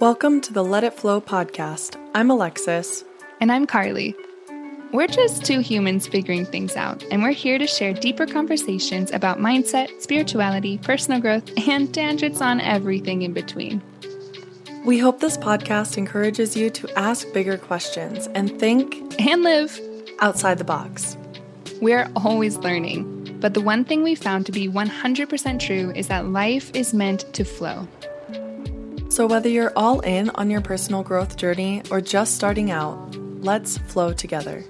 Welcome to the Let It Flow podcast. I'm Alexis. And I'm Carly. We're just two humans figuring things out, and we're here to share deeper conversations about mindset, spirituality, personal growth, and tangents on everything in between. We hope this podcast encourages you to ask bigger questions and think and live outside the box. We're always learning, but the one thing we found to be 100% true is that life is meant to flow. So, whether you're all in on your personal growth journey or just starting out, let's flow together.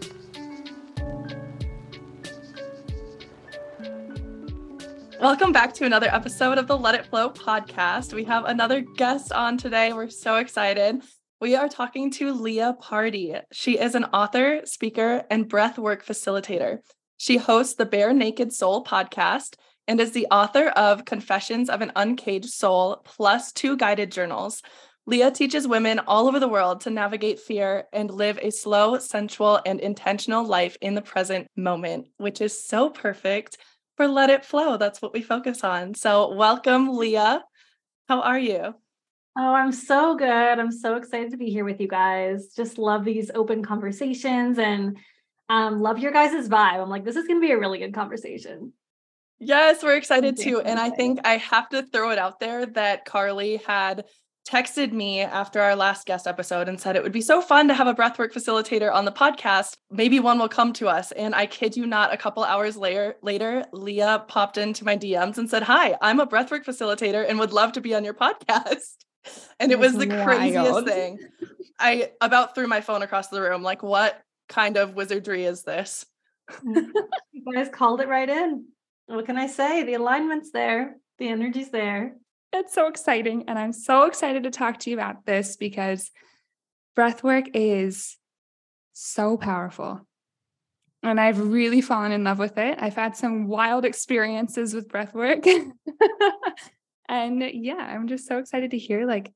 Welcome back to another episode of the Let It Flow podcast. We have another guest on today. We're so excited. We are talking to Leah Pardee. She is an author, speaker, and breathwork facilitator. She hosts the Bare Naked Soul podcast and is the author of Confessions of an Uncaged Soul plus two guided journals. Leah teaches women all over the world to navigate fear and live a slow, sensual, and intentional life in the present moment, which is so perfect for Let It Flow. That's what we focus on. So, welcome, Leah. How are you? Oh, I'm so good. I'm so excited to be here with you guys. Just love these open conversations and um, love your guys' vibe. I'm like, this is going to be a really good conversation. Yes, we're excited too. And I think I have to throw it out there that Carly had texted me after our last guest episode and said it would be so fun to have a breathwork facilitator on the podcast. Maybe one will come to us. And I kid you not, a couple hours later, later, Leah popped into my DMs and said, Hi, I'm a breathwork facilitator and would love to be on your podcast. And it was the wild. craziest thing. I about threw my phone across the room. Like, what kind of wizardry is this? you guys called it right in. What can I say? The alignment's there, the energy's there. It's so exciting. And I'm so excited to talk to you about this because breath work is so powerful. And I've really fallen in love with it. I've had some wild experiences with breath work. and yeah, I'm just so excited to hear like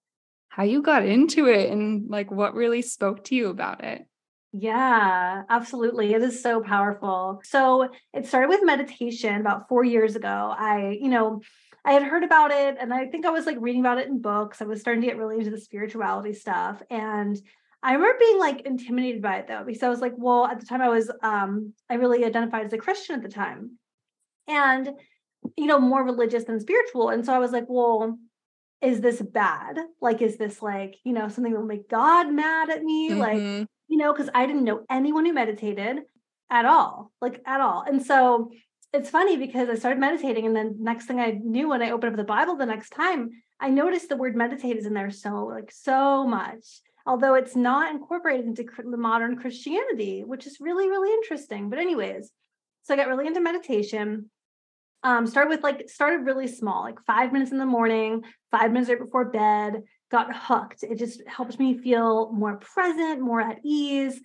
how you got into it and like what really spoke to you about it. Yeah, absolutely. It is so powerful. So it started with meditation about four years ago. I, you know, I had heard about it and I think I was like reading about it in books. I was starting to get really into the spirituality stuff. And I remember being like intimidated by it though, because I was like, well, at the time I was um I really identified as a Christian at the time. And you know, more religious than spiritual. And so I was like, well, is this bad? Like, is this like, you know, something that will make God mad at me? Mm-hmm. Like, you know, because I didn't know anyone who meditated at all, like at all. And so it's funny because I started meditating, and then next thing I knew, when I opened up the Bible the next time, I noticed the word meditate is in there so like so much, although it's not incorporated into the modern Christianity, which is really really interesting. But anyways, so I got really into meditation. Um, started with like started really small, like five minutes in the morning, five minutes right before bed. Got hooked. It just helped me feel more present, more at ease,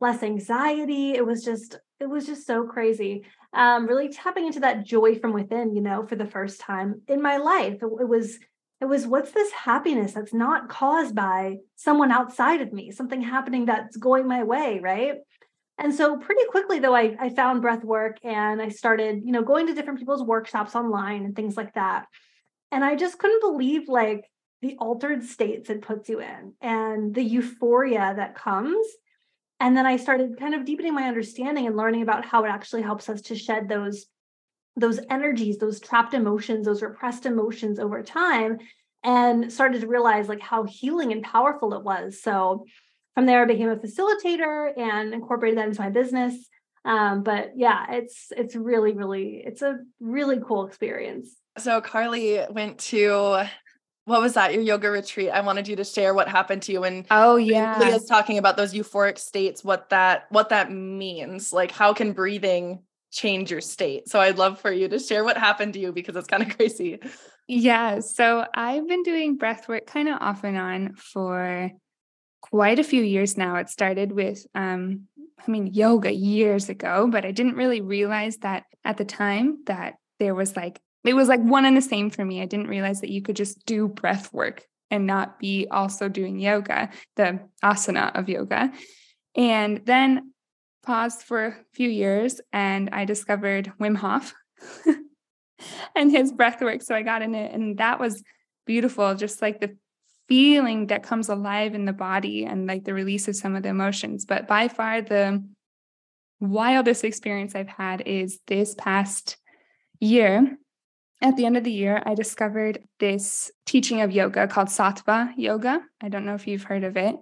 less anxiety. It was just it was just so crazy um, really tapping into that joy from within, you know, for the first time in my life. It, it was it was what's this happiness that's not caused by someone outside of me, something happening that's going my way, right? And so pretty quickly though, I, I found breath work and I started, you know, going to different people's workshops online and things like that. And I just couldn't believe like the altered states it puts you in and the euphoria that comes. And then i started kind of deepening my understanding and learning about how it actually helps us to shed those those energies those trapped emotions those repressed emotions over time and started to realize like how healing and powerful it was. So from there i became a facilitator and incorporated that into my business. Um, but yeah it's it's really really it's a really cool experience. So carly went to what was that your yoga retreat? I wanted you to share what happened to you and oh yeah. Leah's talking about those euphoric states what that what that means like how can breathing change your state? So i'd love for you to share what happened to you because it's kind of crazy. Yeah so i've been doing breath work kind of off and on for quite a few years now. It started with um i mean yoga years ago but i didn't really realize that at the time that there was like it was like one and the same for me. I didn't realize that you could just do breath work and not be also doing yoga, the asana of yoga. And then paused for a few years and I discovered Wim Hof and his breath work. So I got in it and that was beautiful, just like the feeling that comes alive in the body and like the release of some of the emotions. But by far, the wildest experience I've had is this past year. At the end of the year, I discovered this teaching of yoga called Sattva Yoga. I don't know if you've heard of it,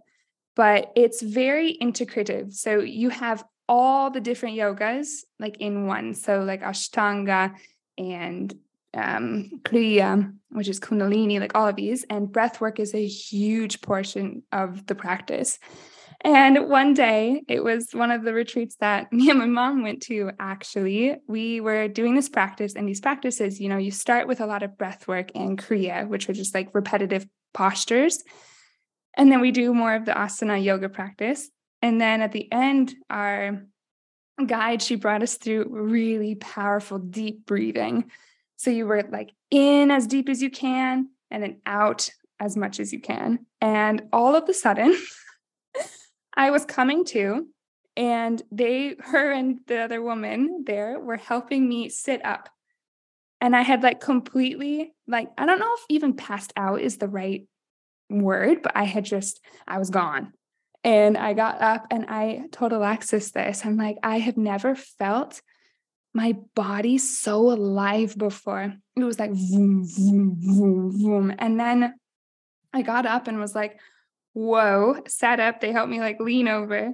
but it's very integrative. So you have all the different yogas like in one. So, like Ashtanga and um, Kriya, which is Kundalini, like all of these. And breath work is a huge portion of the practice. And one day, it was one of the retreats that me and my mom went to, actually. We were doing this practice, and these practices, you know, you start with a lot of breath work and Kriya, which are just like repetitive postures. And then we do more of the asana yoga practice. And then at the end, our guide, she brought us through really powerful, deep breathing. So you were like in as deep as you can and then out as much as you can. And all of a sudden, I was coming to, and they, her and the other woman there were helping me sit up. And I had like completely, like, I don't know if even passed out is the right word, but I had just, I was gone. And I got up and I total access this. I'm like, I have never felt my body so alive before. It was like vroom, vroom, vroom, vroom. And then I got up and was like, whoa, sat up. They helped me like lean over.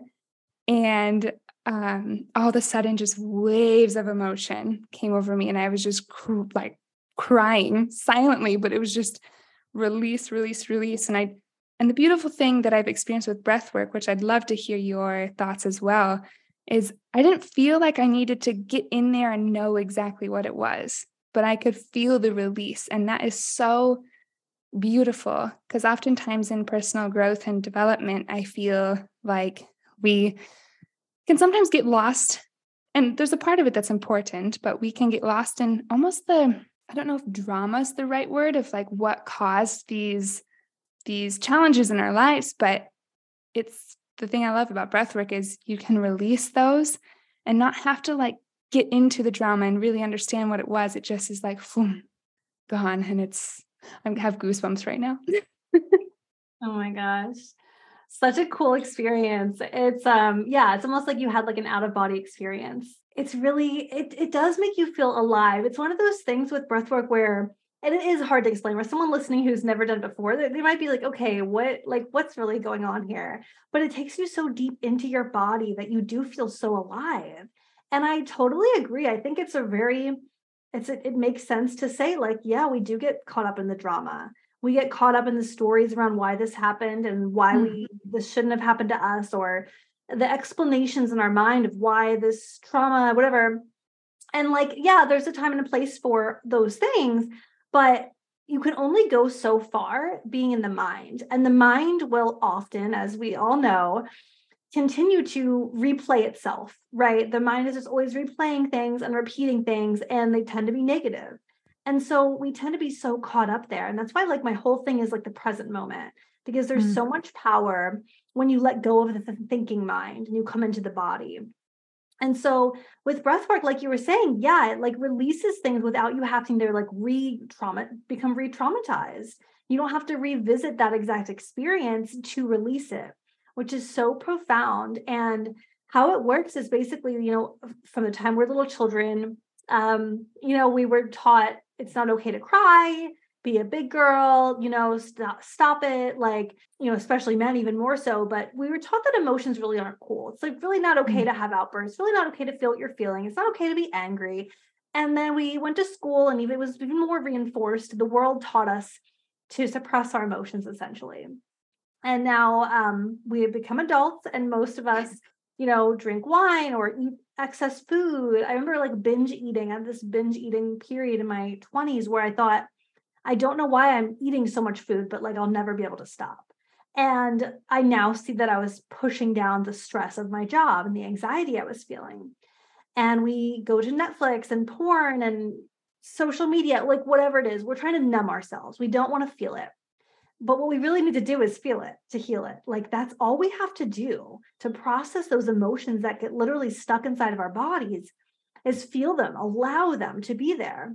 And um, all of a sudden, just waves of emotion came over me. And I was just cr- like crying silently, but it was just release, release, release. And I, and the beautiful thing that I've experienced with breath work, which I'd love to hear your thoughts as well, is I didn't feel like I needed to get in there and know exactly what it was, but I could feel the release. And that is so beautiful because oftentimes in personal growth and development, I feel like we can sometimes get lost. And there's a part of it that's important, but we can get lost in almost the, I don't know if drama is the right word, of like what caused these these challenges in our lives, but it's the thing I love about breathwork is you can release those and not have to like get into the drama and really understand what it was. It just is like, boom, gone. And it's, I have goosebumps right now. oh my gosh. Such a cool experience. It's um yeah, it's almost like you had like an out of body experience. It's really it it does make you feel alive. It's one of those things with breathwork where and it is hard to explain where someone listening who's never done it before they, they might be like okay what like what's really going on here but it takes you so deep into your body that you do feel so alive and i totally agree i think it's a very it's a, it makes sense to say like yeah we do get caught up in the drama we get caught up in the stories around why this happened and why mm-hmm. we this shouldn't have happened to us or the explanations in our mind of why this trauma whatever and like yeah there's a time and a place for those things but you can only go so far being in the mind. And the mind will often, as we all know, continue to replay itself, right? The mind is just always replaying things and repeating things, and they tend to be negative. And so we tend to be so caught up there. And that's why, like, my whole thing is like the present moment, because there's mm. so much power when you let go of the thinking mind and you come into the body. And so with breath work, like you were saying, yeah, it like releases things without you having to like re-trauma become re-traumatized. You don't have to revisit that exact experience to release it, which is so profound. And how it works is basically, you know, from the time we're little children, um, you know, we were taught it's not okay to cry, be a big girl, you know, stop, stop it. Like, you know, especially men, even more so. But we were taught that emotions really aren't cool. It's like really not okay mm-hmm. to have outbursts, really not okay to feel what you're feeling. It's not okay to be angry. And then we went to school and even it was even more reinforced. The world taught us to suppress our emotions essentially. And now um, we have become adults, and most of us, you know, drink wine or eat excess food. I remember like binge eating. I had this binge eating period in my 20s where I thought, I don't know why I'm eating so much food, but like I'll never be able to stop. And I now see that I was pushing down the stress of my job and the anxiety I was feeling. And we go to Netflix and porn and social media, like whatever it is, we're trying to numb ourselves. We don't want to feel it. But what we really need to do is feel it to heal it. Like that's all we have to do to process those emotions that get literally stuck inside of our bodies is feel them, allow them to be there.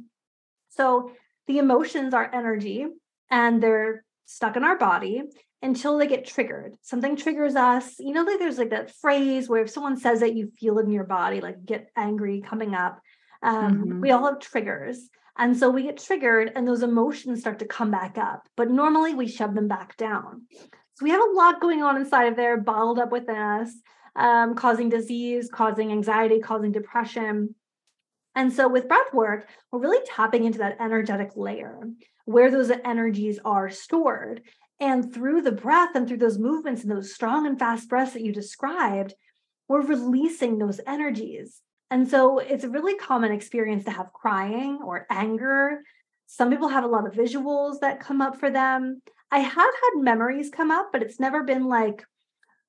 So the emotions are energy and they're stuck in our body until they get triggered. Something triggers us. You know, like there's like that phrase where if someone says it, you feel it in your body, like get angry coming up. Um, mm-hmm. We all have triggers. And so we get triggered and those emotions start to come back up. But normally we shove them back down. So we have a lot going on inside of there, bottled up within us, um, causing disease, causing anxiety, causing depression. And so with breath work, we're really tapping into that energetic layer where those energies are stored. And through the breath and through those movements and those strong and fast breaths that you described, we're releasing those energies. And so it's a really common experience to have crying or anger. Some people have a lot of visuals that come up for them. I have had memories come up, but it's never been like,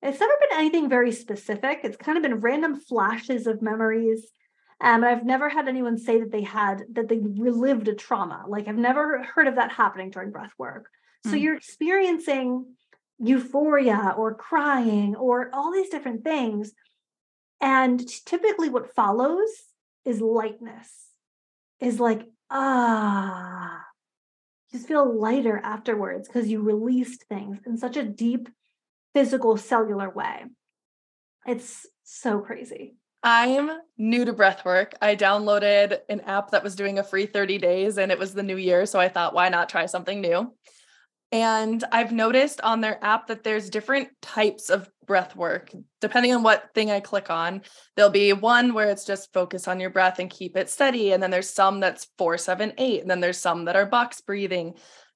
it's never been anything very specific. It's kind of been random flashes of memories. Um, I've never had anyone say that they had, that they relived a trauma. Like I've never heard of that happening during breath work. So mm. you're experiencing euphoria or crying or all these different things. And typically, what follows is lightness, is like, ah, just feel lighter afterwards because you released things in such a deep physical cellular way. It's so crazy. I'm new to breathwork. I downloaded an app that was doing a free 30 days and it was the new year. So I thought, why not try something new? And I've noticed on their app that there's different types of breath work. Depending on what thing I click on, there'll be one where it's just focus on your breath and keep it steady. And then there's some that's four, seven, eight. And then there's some that are box breathing.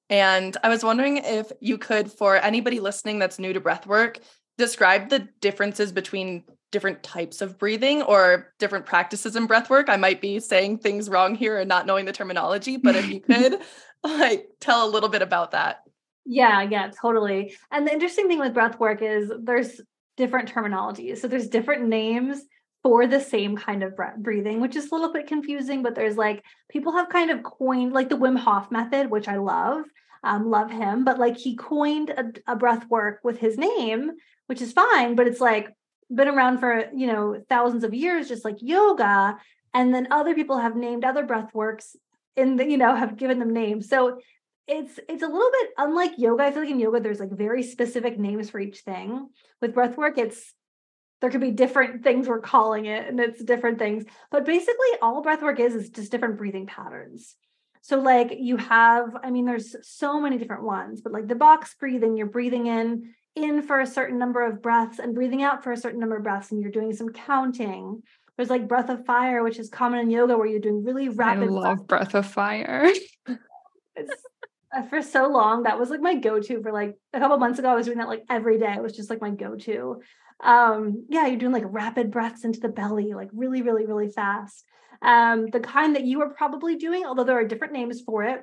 And I was wondering if you could, for anybody listening that's new to breath work, describe the differences between different types of breathing or different practices in breath work. I might be saying things wrong here and not knowing the terminology, but if you could like tell a little bit about that. Yeah, yeah, totally. And the interesting thing with breath work is there's different terminologies. So there's different names for the same kind of breath breathing, which is a little bit confusing, but there's like people have kind of coined like the Wim Hof method, which I love. Um, love him, but like he coined a, a breath work with his name, which is fine, but it's like been around for you know thousands of years, just like yoga. And then other people have named other breath works in the, you know, have given them names. So it's it's a little bit unlike yoga. I feel like in yoga there's like very specific names for each thing. With breath work, it's there could be different things we're calling it, and it's different things. But basically, all breath work is is just different breathing patterns. So, like you have, I mean, there's so many different ones, but like the box breathing, you're breathing in in for a certain number of breaths and breathing out for a certain number of breaths, and you're doing some counting. There's like breath of fire, which is common in yoga, where you're doing really rapid. I love breath of fire. it's for so long that was like my go-to for like a couple months ago i was doing that like every day it was just like my go-to. Um yeah you're doing like rapid breaths into the belly like really really really fast. Um the kind that you are probably doing although there are different names for it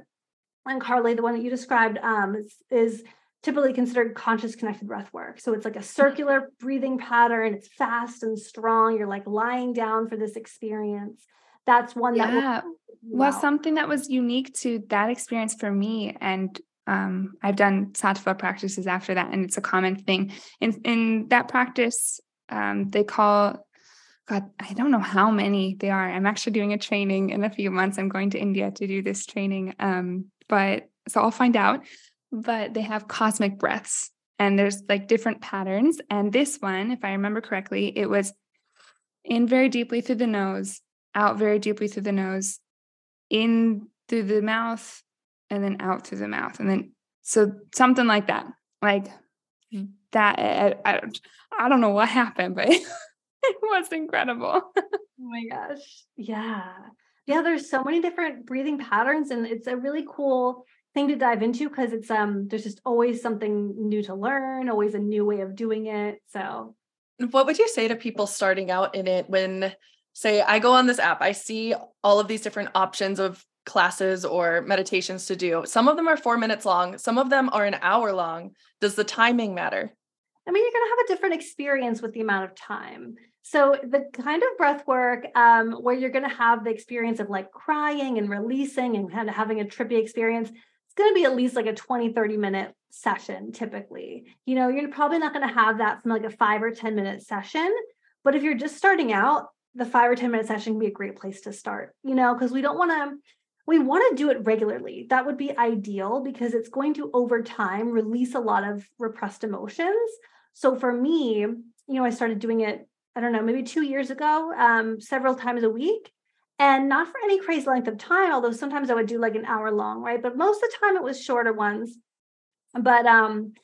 and carly the one that you described um is, is typically considered conscious connected breath work. So it's like a circular breathing pattern it's fast and strong you're like lying down for this experience that's one yeah. that will well, something that was unique to that experience for me, and um, I've done sattva practices after that, and it's a common thing. In in that practice, um, they call God, I don't know how many they are. I'm actually doing a training in a few months. I'm going to India to do this training. Um, but so I'll find out. But they have cosmic breaths and there's like different patterns. And this one, if I remember correctly, it was in very deeply through the nose, out very deeply through the nose, in through the mouth and then out through the mouth and then so something like that. Like hmm. that I, I, I don't know what happened but it was incredible. Oh my gosh. Yeah. Yeah there's so many different breathing patterns and it's a really cool thing to dive into because it's um there's just always something new to learn always a new way of doing it so. What would you say to people starting out in it when say I go on this app, I see all of these different options of classes or meditations to do. Some of them are four minutes long, some of them are an hour long. Does the timing matter? I mean, you're going to have a different experience with the amount of time. So, the kind of breath work um, where you're going to have the experience of like crying and releasing and kind of having a trippy experience, it's going to be at least like a 20, 30 minute session typically. You know, you're probably not going to have that from like a five or 10 minute session. But if you're just starting out, the five or 10 minute session can be a great place to start, you know, because we don't want to, we want to do it regularly. That would be ideal because it's going to over time release a lot of repressed emotions. So for me, you know, I started doing it, I don't know, maybe two years ago, um, several times a week. And not for any crazy length of time, although sometimes I would do like an hour long, right? But most of the time it was shorter ones. But um,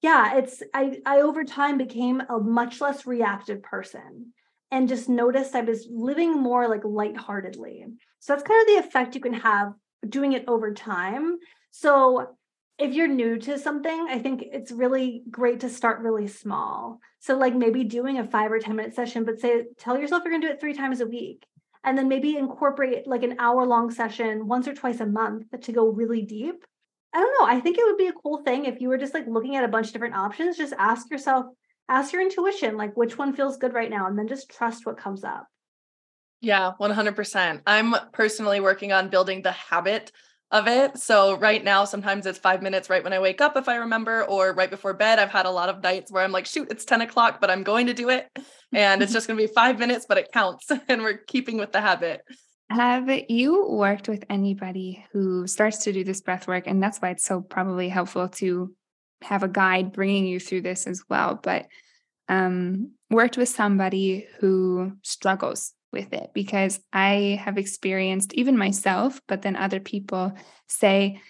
yeah, it's I I over time became a much less reactive person and just noticed I was living more like lightheartedly. So that's kind of the effect you can have doing it over time. So if you're new to something, I think it's really great to start really small. So like maybe doing a 5 or 10 minute session but say tell yourself you're going to do it 3 times a week and then maybe incorporate like an hour long session once or twice a month to go really deep. I don't know. I think it would be a cool thing if you were just like looking at a bunch of different options, just ask yourself ask your intuition like which one feels good right now and then just trust what comes up. Yeah 100% i'm personally working on building the habit of it. So right now sometimes it's five minutes right when i wake up if i remember or right before bed. I've had a lot of nights where i'm like shoot it's 10 o'clock but i'm going to do it. And it's just going to be five minutes but it counts and we're keeping with the habit. Have you worked with anybody who starts to do this breath work? And that's why it's so probably helpful to have a guide bringing you through this as well, but um, worked with somebody who struggles with it because I have experienced even myself, but then other people say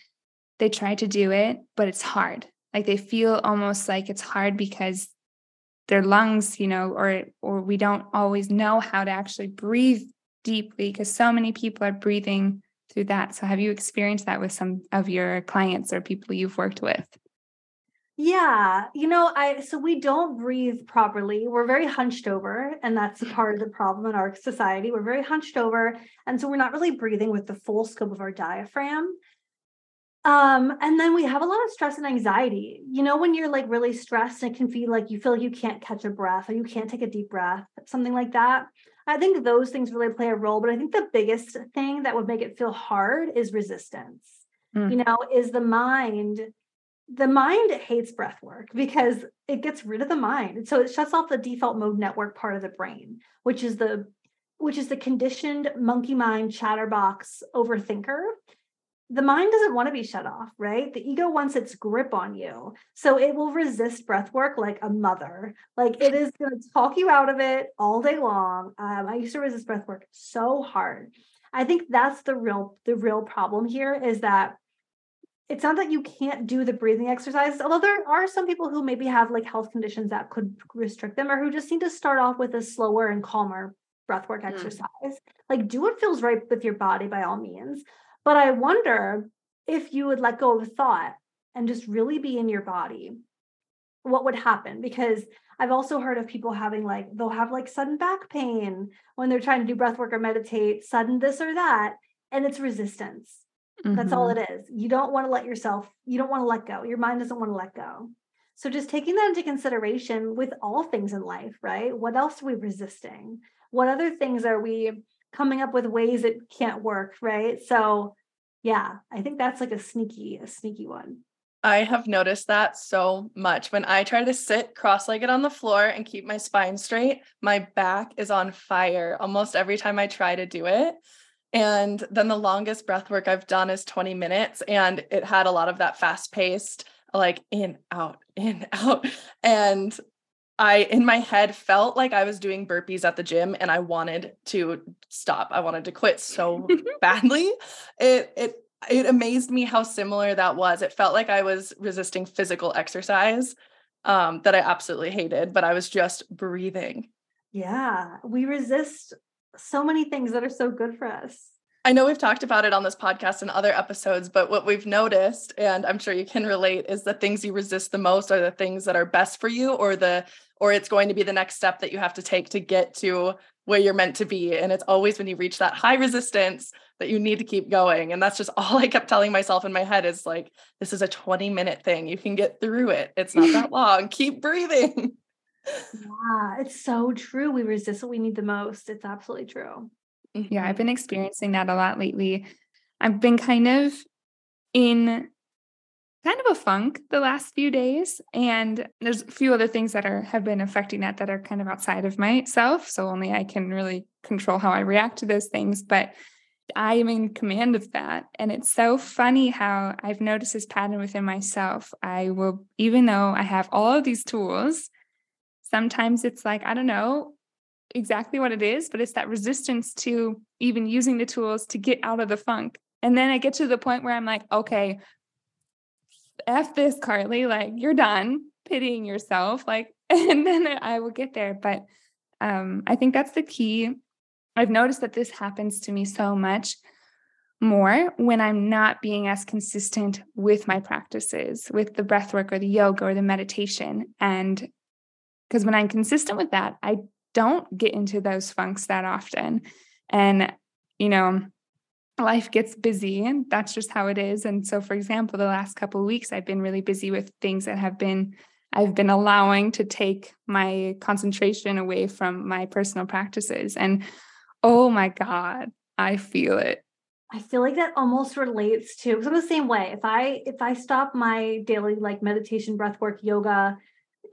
they try to do it, but it's hard. Like they feel almost like it's hard because their lungs, you know, or or we don't always know how to actually breathe deeply because so many people are breathing through that. So have you experienced that with some of your clients or people you've worked with? Yeah, you know, I so we don't breathe properly. We're very hunched over, and that's part of the problem in our society. We're very hunched over, and so we're not really breathing with the full scope of our diaphragm. Um, and then we have a lot of stress and anxiety. You know, when you're like really stressed, it can feel like you feel like you can't catch a breath or you can't take a deep breath, something like that. I think those things really play a role, but I think the biggest thing that would make it feel hard is resistance. Mm. You know, is the mind the mind hates breath work because it gets rid of the mind. So it shuts off the default mode network part of the brain, which is the which is the conditioned monkey mind chatterbox overthinker. The mind doesn't want to be shut off, right? The ego wants its grip on you. So it will resist breath work like a mother. Like it is going to talk you out of it all day long. Um, I used to resist breath work so hard. I think that's the real the real problem here is that it's not that you can't do the breathing exercises, although there are some people who maybe have like health conditions that could restrict them or who just need to start off with a slower and calmer breathwork mm. exercise. Like do what feels right with your body by all means. But I wonder if you would let go of thought and just really be in your body, what would happen? Because I've also heard of people having like, they'll have like sudden back pain when they're trying to do breath work or meditate, sudden this or that. And it's resistance Mm-hmm. That's all mm-hmm. it is. You don't want to let yourself, you don't want to let go. Your mind doesn't want to let go. So just taking that into consideration with all things in life, right? What else are we resisting? What other things are we coming up with ways it can't work, right? So yeah, I think that's like a sneaky, a sneaky one. I have noticed that so much. When I try to sit cross legged on the floor and keep my spine straight, my back is on fire almost every time I try to do it. And then the longest breath work I've done is 20 minutes. And it had a lot of that fast paced, like in, out, in, out. And I, in my head, felt like I was doing burpees at the gym and I wanted to stop. I wanted to quit so badly. It, it, it amazed me how similar that was. It felt like I was resisting physical exercise um, that I absolutely hated, but I was just breathing. Yeah, we resist so many things that are so good for us. I know we've talked about it on this podcast and other episodes, but what we've noticed, and I'm sure you can relate, is the things you resist the most are the things that are best for you, or the or it's going to be the next step that you have to take to get to where you're meant to be. And it's always when you reach that high resistance that you need to keep going. And that's just all I kept telling myself in my head is like, this is a 20 minute thing. You can get through it. It's not that long. Keep breathing. Yeah, it's so true. We resist what we need the most. It's absolutely true. Yeah, I've mm-hmm. been experiencing that a lot lately. I've been kind of in kind of a funk the last few days and there's a few other things that are have been affecting that that are kind of outside of myself so only I can really control how I react to those things but I am in command of that. And it's so funny how I've noticed this pattern within myself. I will, even though I have all of these tools, sometimes it's like, I don't know exactly what it is, but it's that resistance to even using the tools to get out of the funk. And then I get to the point where I'm like, okay, F this, Carly, like you're done pitying yourself. Like, and then I will get there. But um, I think that's the key I've noticed that this happens to me so much more when I'm not being as consistent with my practices, with the breath work or the yoga or the meditation. And because when I'm consistent with that, I don't get into those funks that often. And, you know, life gets busy and that's just how it is. And so, for example, the last couple weeks, I've been really busy with things that have been I've been allowing to take my concentration away from my personal practices. And Oh my God, I feel it. I feel like that almost relates to so I'm the same way. If I if I stop my daily like meditation, breath work, yoga,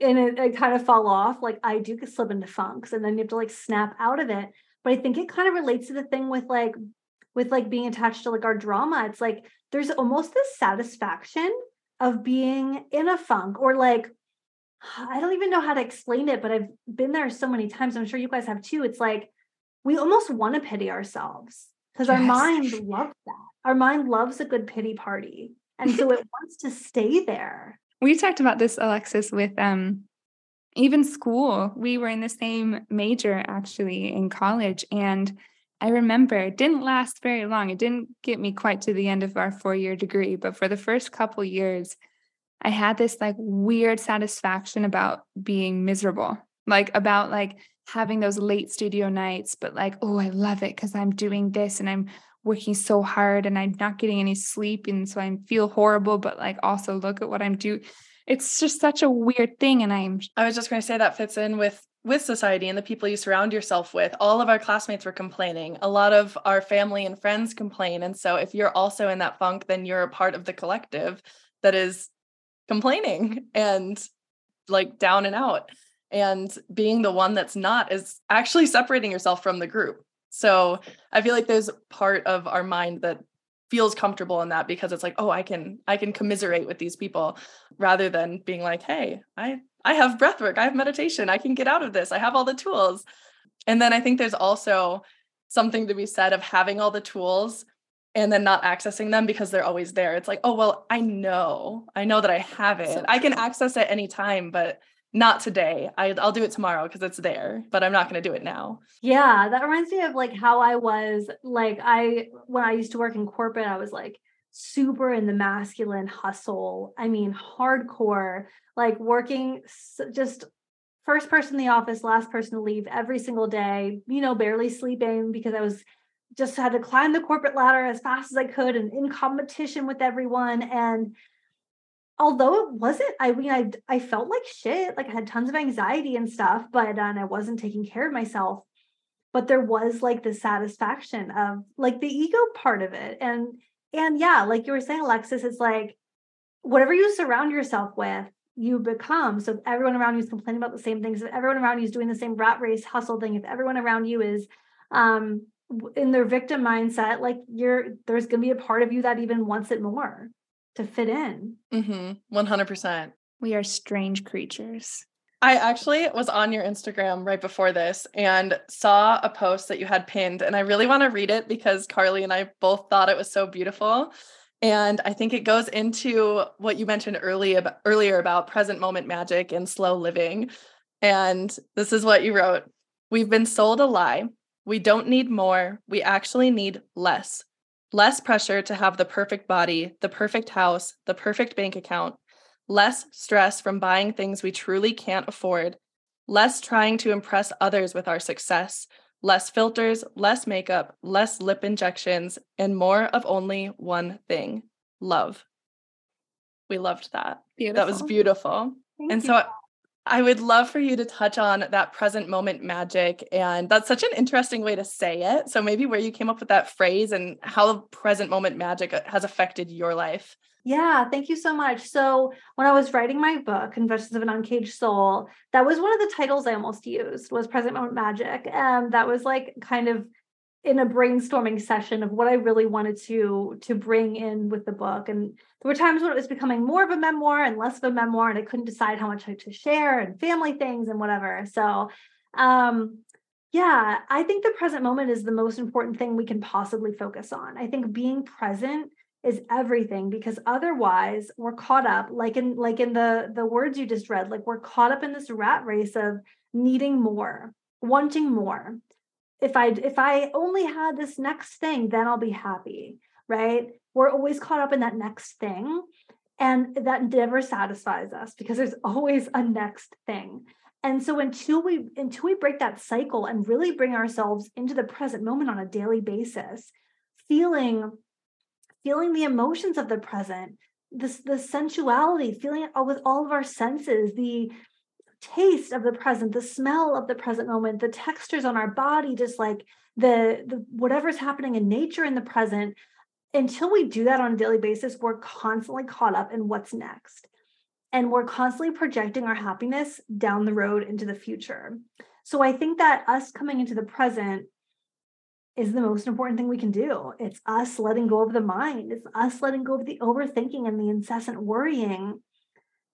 and it, it kind of fall off, like I do slip into funks and then you have to like snap out of it. But I think it kind of relates to the thing with like with like being attached to like our drama. It's like there's almost this satisfaction of being in a funk or like I don't even know how to explain it, but I've been there so many times. I'm sure you guys have too. It's like we almost want to pity ourselves because yes. our mind loves that. Our mind loves a good pity party. And so it wants to stay there. We talked about this, Alexis, with um even school. We were in the same major actually in college. And I remember it didn't last very long. It didn't get me quite to the end of our four-year degree, but for the first couple years, I had this like weird satisfaction about being miserable, like about like having those late studio nights, but like, oh, I love it because I'm doing this and I'm working so hard and I'm not getting any sleep. And so I feel horrible, but like also look at what I'm doing. It's just such a weird thing. And I'm I was just gonna say that fits in with with society and the people you surround yourself with. All of our classmates were complaining. A lot of our family and friends complain. And so if you're also in that funk, then you're a part of the collective that is complaining and like down and out and being the one that's not is actually separating yourself from the group so i feel like there's part of our mind that feels comfortable in that because it's like oh i can i can commiserate with these people rather than being like hey i i have breath work i have meditation i can get out of this i have all the tools. And then i think there's also something to be said of having all the tools and then not accessing them because they're always there. It's like oh well i know i know that i have it. I can access it anytime but not today. I, will do it tomorrow because it's there, but I'm not going to do it now. Yeah, that reminds me of like how I was like I when I used to work in corporate, I was like super in the masculine hustle. I mean, hardcore, like working just first person in the office, last person to leave every single day. You know, barely sleeping because I was just had to climb the corporate ladder as fast as I could and in competition with everyone and although it wasn't i mean i i felt like shit like i had tons of anxiety and stuff but uh, and i wasn't taking care of myself. But there was like the satisfaction of like the ego part of it. And and yeah like you were saying alexis it's like whatever you surround yourself with you become. So if everyone around you is complaining about the same things if everyone around you is doing the same rat race hustle thing if everyone around you is um in their victim mindset like you're there's going to be a part of you that even wants it more to fit in. Mm-hmm. 100%. We are strange creatures. I actually was on your Instagram right before this and saw a post that you had pinned. And I really want to read it because Carly and I both thought it was so beautiful. And I think it goes into what you mentioned early about, earlier about present moment magic and slow living. And this is what you wrote We've been sold a lie. We don't need more. We actually need less less pressure to have the perfect body, the perfect house, the perfect bank account, less stress from buying things we truly can't afford, less trying to impress others with our success, less filters, less makeup, less lip injections, and more of only one thing I would love for you to touch on that present moment magic. And that's such an interesting way to say it. So, maybe where you came up with that phrase and how present moment magic uh, has affected your life. Yeah, thank you so much. So, when I was writing my book, Confessions of an Uncaged Soul, that was one of the titles I almost used was Present Moment Magic. And that was like kind of in a brainstorming session of what I really wanted to to bring in with the book. And there were times when it was becoming more of a memoir and less of a memoir, and I couldn't decide how much to share and family things and whatever. So um yeah, I think the present moment is the most important thing we can possibly focus on. I think being present is everything because otherwise we're caught up like in like in the the words you just read like we're caught up in this rat race of needing more wanting more if i if i only had this next thing then i'll be happy right? We're always caught up in that next thing and that never satisfies us because there's always a next thing. And so until we until we break that cycle and really bring ourselves into the present moment on a daily basis feeling feeling the emotions of the present this the sensuality feeling it with all of our senses the taste of the present the smell of the present moment the textures on our body just like the, the whatever's happening in nature in the present until we do that on a daily basis we're constantly caught up in what's next and we're constantly projecting our happiness down the road into the future so i think that us coming into the present is the most important thing we can do. It's us letting go of the mind. It's us letting go of the overthinking and the incessant worrying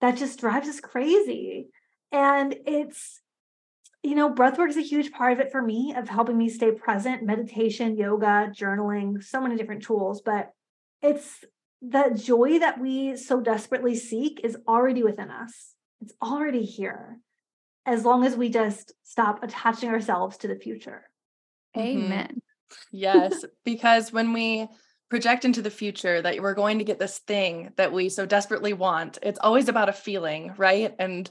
that just drives us crazy. And it's, you know, breathwork is a huge part of it for me, of helping me stay present, meditation, yoga, journaling, so many different tools. But it's the joy that we so desperately seek is already within us. It's already here. As long as we just stop attaching ourselves to the future. Mm-hmm. Amen. Mm-hmm. Yes, because when we project into the future that we're going to get this thing that we so desperately want, it's always about a feeling, right? And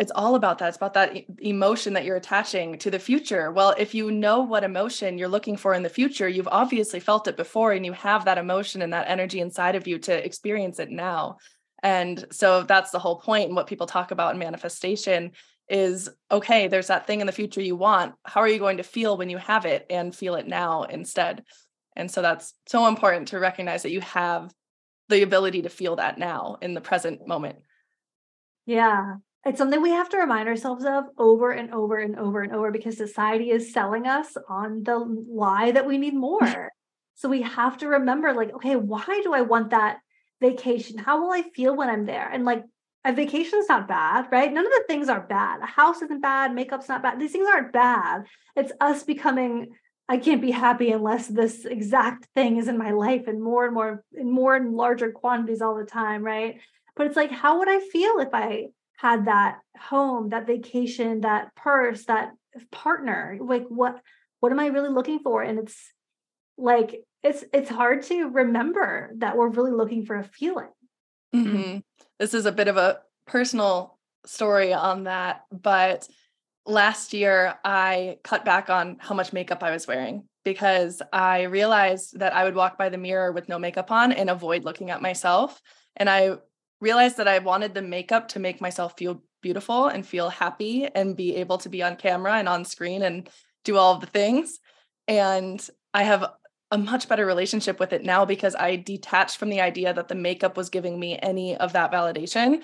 it's all about that. It's about that emotion that you're attaching to the future. Well, if you know what emotion you're looking for in the future, you've obviously felt it before and you have that emotion and that energy inside of you to experience it now. And so that's the whole point. And what people talk about in manifestation is okay, there's that thing in the future you want. How are you going to feel when you have it and feel it now instead? And so that's so important to recognize that you have the ability to feel that now in the present moment. Yeah. It's something we have to remind ourselves of over and over and over and over because society is selling us on the lie that we need more. so we have to remember, like, okay, why do I want that vacation? How will I feel when I'm there? And like a vacation's not bad, right? None of the things are bad. A house isn't bad, makeup's not bad. These things aren't bad. It's us becoming I can't be happy unless this exact thing is in my life and more and more in more and larger quantities all the time, right? But it's like how would I feel if I had that home, that vacation, that purse, that partner? Like what what am I really looking for? And it's like it's it's hard to remember that we're really looking for a feeling. Mm-hmm this is a bit of a personal story on that, but last year I cut back on how much makeup I was wearing because I realized that I would walk by the mirror with no makeup on and avoid looking at myself. And I realized that I wanted the makeup to make myself feel beautiful and feel happy and be able to be on camera and on screen and do all of the things. And I have a much better relationship with it now because I detached from the idea that the makeup was giving me any of that validation.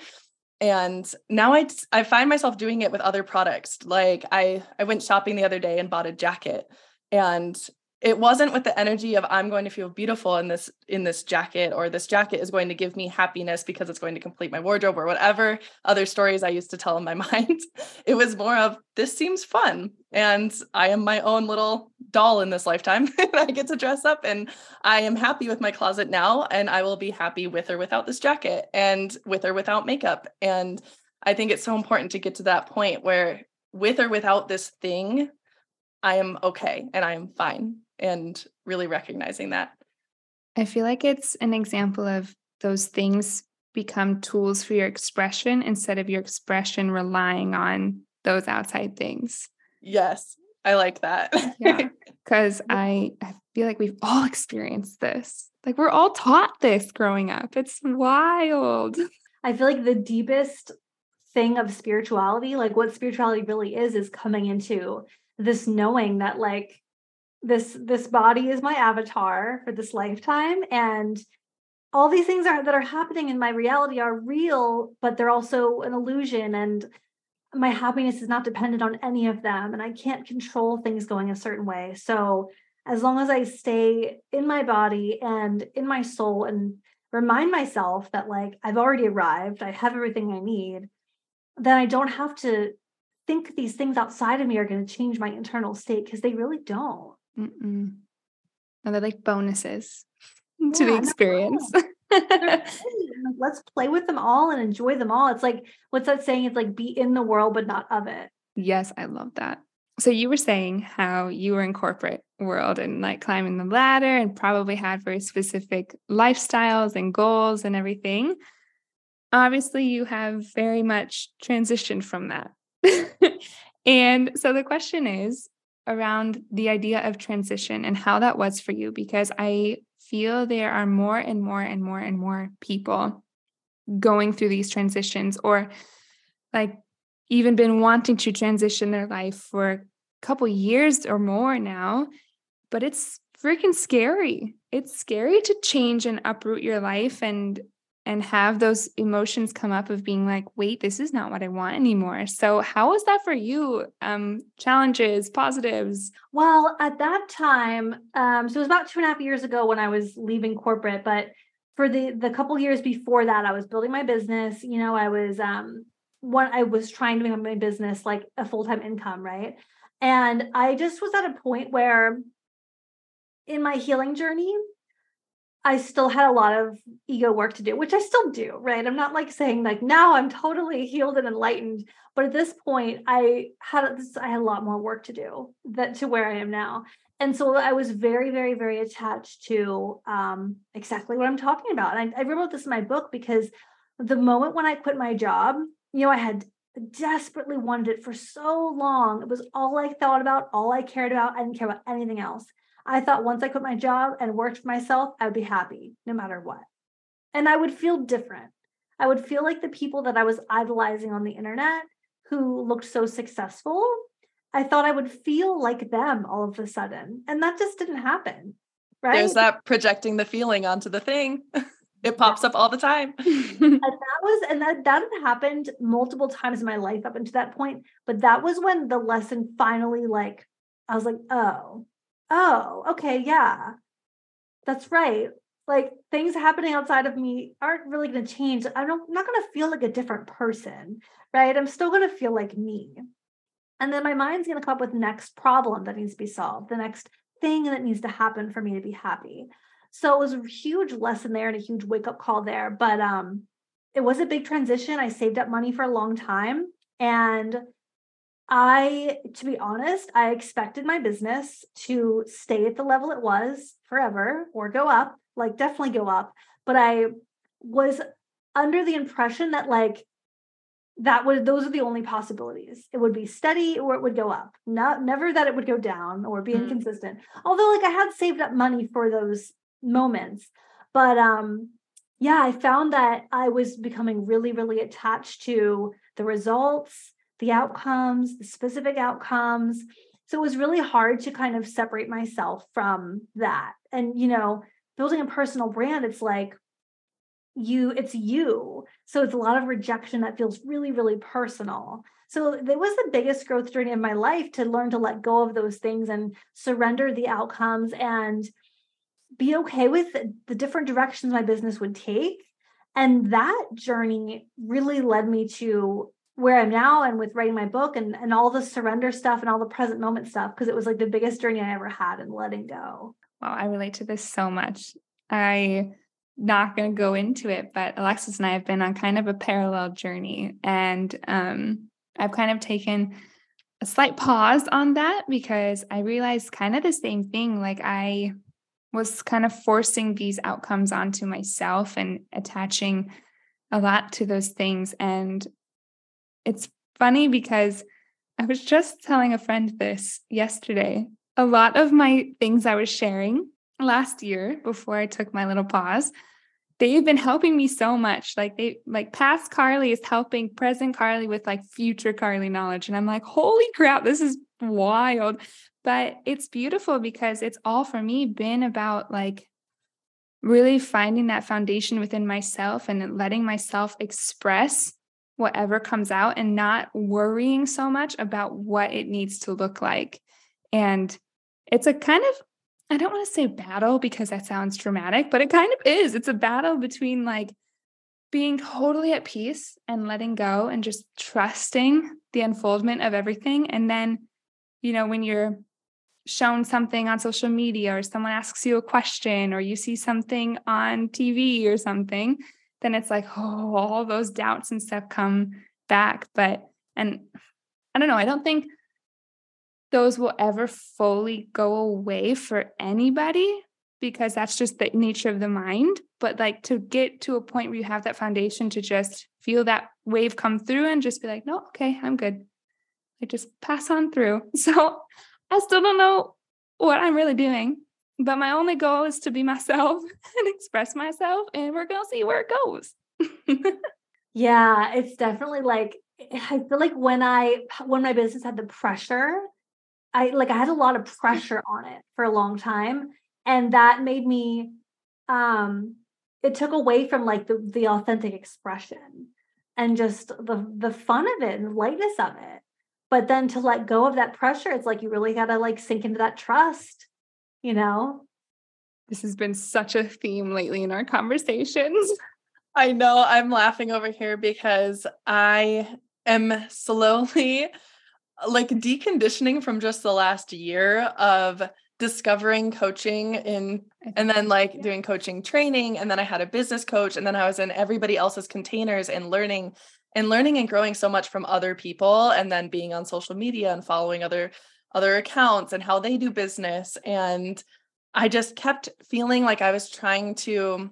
And now I I find myself doing it with other products. Like I I went shopping the other day and bought a jacket and it wasn't with the energy of i'm going to feel beautiful in this in this jacket or this jacket is going to give me happiness because it's going to complete my wardrobe or whatever other stories i used to tell in my mind. It was more of this seems fun and i am my own little doll in this lifetime i get to dress up and i am happy with my closet now and i will be happy with or without this jacket and with or without makeup. And i think it's so important to get to that point where with or without this thing I am okay and I am fine and really recognizing that. I feel like it's an example of those things become tools for your expression instead of your expression relying on those outside things. Yes, I like that. yeah, because I, I feel like we've all experienced this. Like we're all taught this growing up. It's wild. I feel like the deepest thing of spirituality, like what spirituality really is, is coming into this knowing that like this this body is my avatar for this lifetime and all these things are that are happening in my reality are real but they're also an illusion and my happiness is not dependent on any of them and i can't control things going a certain way so as long as I stay in my body and in my soul and remind myself that like I've already arrived, I have everything I need, then I don't have to think these things outside of me are going to change my internal state because they really don't. Mm-mm. And they're like bonuses yeah, to the experience. Let's play with them all and enjoy them all. It's like, what's that saying? It's like be in the world, but not of it. Yes, I love that. So you were saying how you were in corporate world and like climbing the ladder and probably had very specific lifestyles and goals and everything. Obviously, you have very much transitioned from that. and so the question is around the idea of transition and how that was for you, because I feel there are more and more and more and more people going through these transitions or like even been wanting to transition their life for a couple years or more now but it's freaking scary. It's scary to change and uproot your life and and have those emotions come up of being like wait this is not what i want anymore. So how was that for you? Um challenges positives? Well at that time um so it was about two and a half years ago when i was leaving corporate but for the the couple years before that i was building my business you know i was um what I was trying to make my business like a full-time income, right? And I just was at a point where in my healing journey, I still had a lot of ego work to do, which I still do, right? I'm not like saying like now I'm totally healed and enlightened, but at this point I had this I had a lot more work to do that to where I am now. And so I was very, very, very attached to um, exactly what I'm talking about. And I, I wrote this in my book because the moment when I quit my job you know, I had desperately wanted it for so long. It was all I thought about, all I cared about. I didn't care about anything else. I thought once I quit my job and worked for myself, I would be happy no matter what. And I would feel different. I would feel like the people that I was idolizing on the internet who looked so successful, I thought I would feel like them all of a sudden. And that just didn't happen. Right. There's that projecting the feeling onto the thing. It pops up all the time. and that was, and that that had happened multiple times in my life up until that point. But that was when the lesson finally, like, I was like, oh, oh, okay, yeah, that's right. Like things happening outside of me aren't really going to change. I'm not, I'm not going to feel like a different person, right? I'm still going to feel like me. And then my mind's going to come up with the next problem that needs to be solved, the next thing that needs to happen for me to be happy. So it was a huge lesson there and a huge wake up call there. But um, it was a big transition. I saved up money for a long time. And I, to be honest, I expected my business to stay at the level it was forever or go up, like definitely go up. But I was under the impression that like that was those are the only possibilities. It would be steady or it would go up. Not never that it would go down or be mm. inconsistent. Although like I had saved up money for those moments. But um, yeah, I found that I was becoming really, really attached to the results, the outcomes, the specific outcomes. So it was really hard to kind of separate myself from that. And, you know, building a personal brand, it's like you, it's you. So it's a lot of rejection that feels really, really personal. So it was the biggest growth journey of my life to learn to let go of those things and surrender the outcomes and be okay with the different directions my business would take. And that journey really led me to where I'm now and with writing my book and, and all the surrender stuff and all the present moment stuff, because it was like the biggest journey I ever had in letting go. Wow, I relate to this so much. I not going to go into it, but Alexis and I have been on kind of a parallel journey. And um, I've kind of taken a slight pause on that because I realized kind of the same thing. Like I was kind of forcing these outcomes onto myself and attaching a lot to those things. And it's funny because I was just telling a friend this yesterday. A lot of my things I was sharing last year before I took my little pause, they've been helping me so much. Like they like past Karli is helping present Karli with like future Karli knowledge. And I'm like, holy crap, this is wild. But it's beautiful because it's all for me been about like really finding that foundation within myself and letting myself express whatever comes out and not worrying so much about what it needs to look like. And it's a kind of I don't want to say battle because that sounds dramatic, but it kind of is. It's a battle between like being totally at peace and letting go and just trusting the unfoldment of everything. And then, you know, when you're shown something on social media or someone asks you a question or you see something on TV or something, then it's like, oh, all those doubts and stuff come back. But, and I don't know, I don't think those will ever fully go away for anybody because that's just the nature of the mind. But like to get to a point where you have that foundation to just feel that wave come through and just be like, no, okay, I'm good. I just pass on through. So I still don't know what I'm really doing, but my only goal is to be myself and express myself, and we're going to see where it goes. yeah, it's definitely like, I feel like when I, when my business had the pressure, I like, I had a lot of pressure on it for a long time and that made me um it took away from like the the authentic expression and just the the fun of it and lightness of it but then to let go of that pressure it's like you really got to like sink into that trust you know this has been such a theme lately in our conversations i know i'm laughing over here because i am slowly like deconditioning from just the last year of discovering coaching in and then like yeah. doing coaching training and then I had a business coach and then I was in everybody else's containers and learning and learning and growing so much from other people and then being on social media and following other other accounts and how they do business and I just kept feeling like I was trying to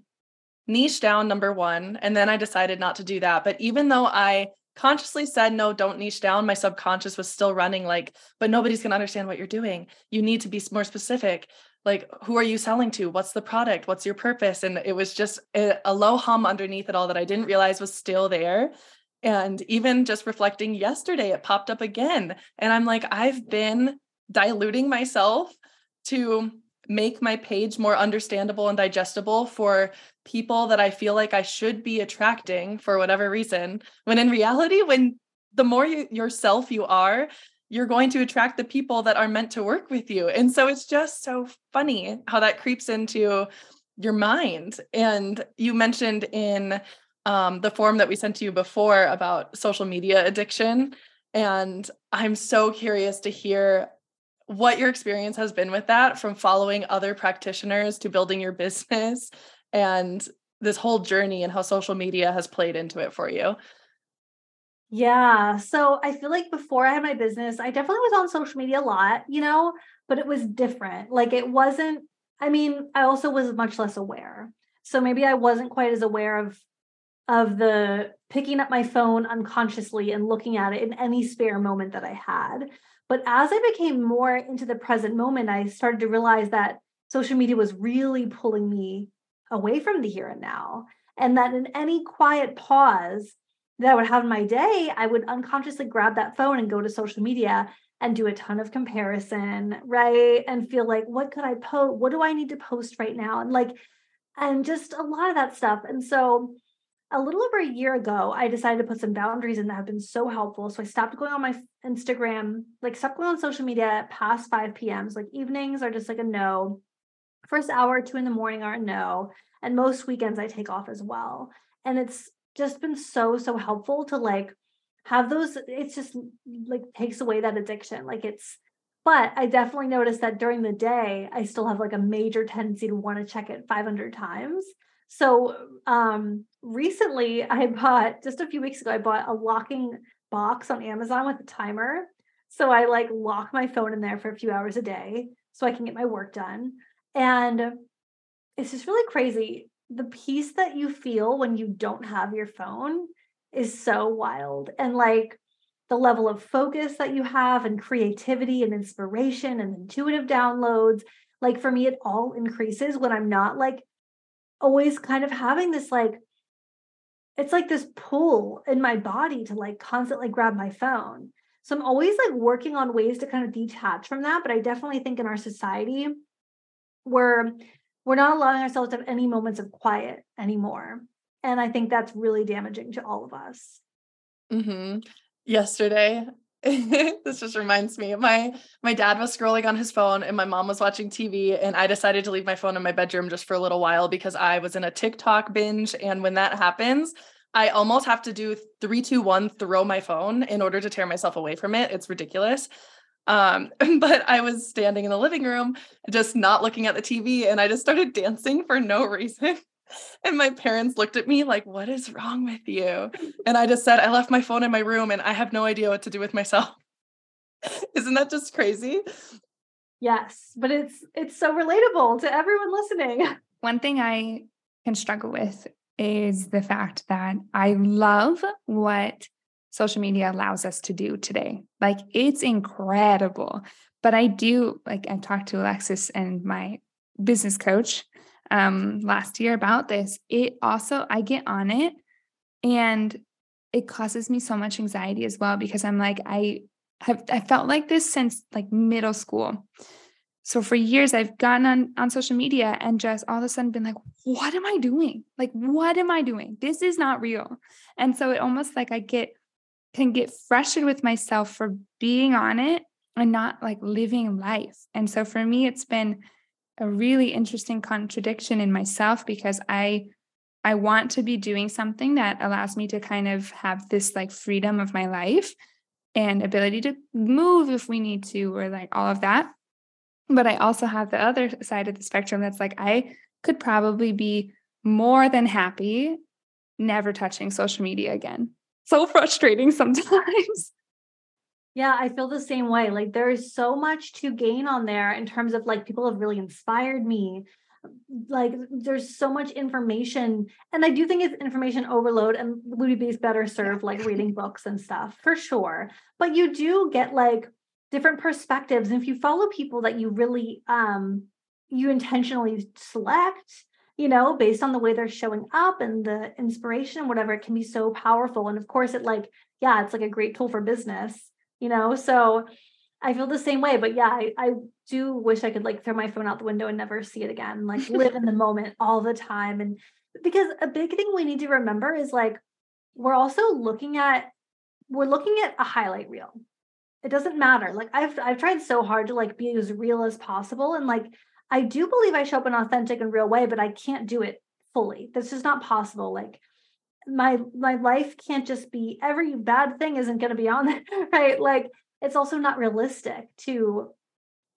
niche down number 1 and then I decided not to do that but even though I consciously said no don't niche down my subconscious was still running like but nobody's going to understand what you're doing. You need to be more specific. Like who are you selling to? What's the product? What's your purpose? And it was just a, a low hum underneath it all that i didn't realize was still there and even just reflecting yesterday it popped up again and i'm like i've been diluting myself to make my page more understandable and digestible for people that I feel like I should be attracting for whatever reason. When in reality, when the more you, yourself you are, you're going to attract the people that are meant to work with you. And so it's just so funny how that creeps into your mind. And you mentioned in um, the form that we sent to you before about social media addiction. And I'm so curious to hear what your experience has been with that from following other practitioners to building your business and this whole journey and how social media has played into it for you. Yeah. So I feel like before I had my business, I definitely was on social media a lot, you know, but it was different. Like it wasn't, I mean, I also was much less aware. So maybe I wasn't quite as aware of of the picking up my phone unconsciously and looking at it in any spare moment that I had. But as I became more into the present moment, I started to realize that social media was really pulling me away from the here and now. And that in any quiet pause that I would have in my day, I would unconsciously grab that phone and go to social media and do a ton of comparison, right? And feel like, what could I post? What do I need to post right now? And like, and just a lot of that stuff. And so a little over a year ago, I decided to put some boundaries in that have been so helpful. So I stopped going on my Instagram, like stopped going on social media past 5 p.m. like evenings are just like a no. First hour, two in the morning are a no. And most weekends I take off as well. And it's just been so, so helpful to like have those. It's just like takes away that addiction. Like it's, but I definitely noticed that during the day, I still have like a major tendency to want to check it 500 times. So um recently I bought just a few weeks ago, I bought a locking box on Amazon with a timer. So I like lock my phone in there for a few hours a day so I can get my work done. And it's just really crazy. The peace that you feel when you don't have your phone is so wild. And like the level of focus that you have and creativity and inspiration and intuitive downloads, like for me, it all increases when I'm not like always kind of having this like it's like this pull in my body to like constantly grab my phone. So I'm always like working on ways to kind of detach from that. But I definitely think in our society, we're we're not allowing ourselves to have any moments of quiet anymore. And I think that's really damaging to all of us. Mm-hmm. Yesterday, this just reminds me. My my dad was scrolling on his phone and my mom was watching TV and I decided to leave my phone in my bedroom just for a little while because I was in a TikTok binge and when that happens, I almost have to do three, two, one, throw my phone in order to tear myself away from it. It's ridiculous. Um, but I was standing in the living room, just not looking at the TV, and I just started dancing for no reason. And my parents looked at me like, What is wrong with you? And I just said, I left my phone in my room and I have no idea what to do with myself. Isn't that just crazy? Yes, but it's it's so relatable to everyone listening. One thing I can struggle with is the fact that I love what social media allows us to do today. Like it's incredible. But I do, like, I talked to Alexis and my business coach um, last year about this. It also, I get on it and it causes me so much anxiety as well because I'm like, I have, I felt like this since like middle school. So for years, I've gotten on, on social media and just all of a sudden been like, what am I doing? Like, what am I doing? This is not real. And so it almost like I get, can get frustrated with myself for being on it and not like living life. And so for me, it's been a really interesting contradiction in myself because I, I want to be doing something that allows me to kind of have this like freedom of my life and ability to move if we need to, or like all of that but I also have the other side of the spectrum that's like, I could probably be more than happy never touching social media again. So frustrating sometimes. Yeah, I feel the same way. Like there is so much to gain on there in terms of like people have really inspired me. Like there's so much information. And I do think it's information overload and would be better served like reading books and stuff for sure. But you do get like different perspectives and if you follow people that you really um you intentionally select you know based on the way they're showing up and the inspiration and whatever it can be so powerful and of course it like yeah it's like a great tool for business you know so i feel the same way but yeah i, I do wish i could like throw my phone out the window and never see it again like live in the moment all the time and because a big thing we need to remember is like we're also looking at we're looking at a highlight reel it doesn't matter. Like I've I've tried so hard to like be as real as possible. And like I do believe I show up in an authentic and real way, but I can't do it fully. That's just not possible. Like my my life can't just be every bad thing isn't going to be on there, right? Like it's also not realistic to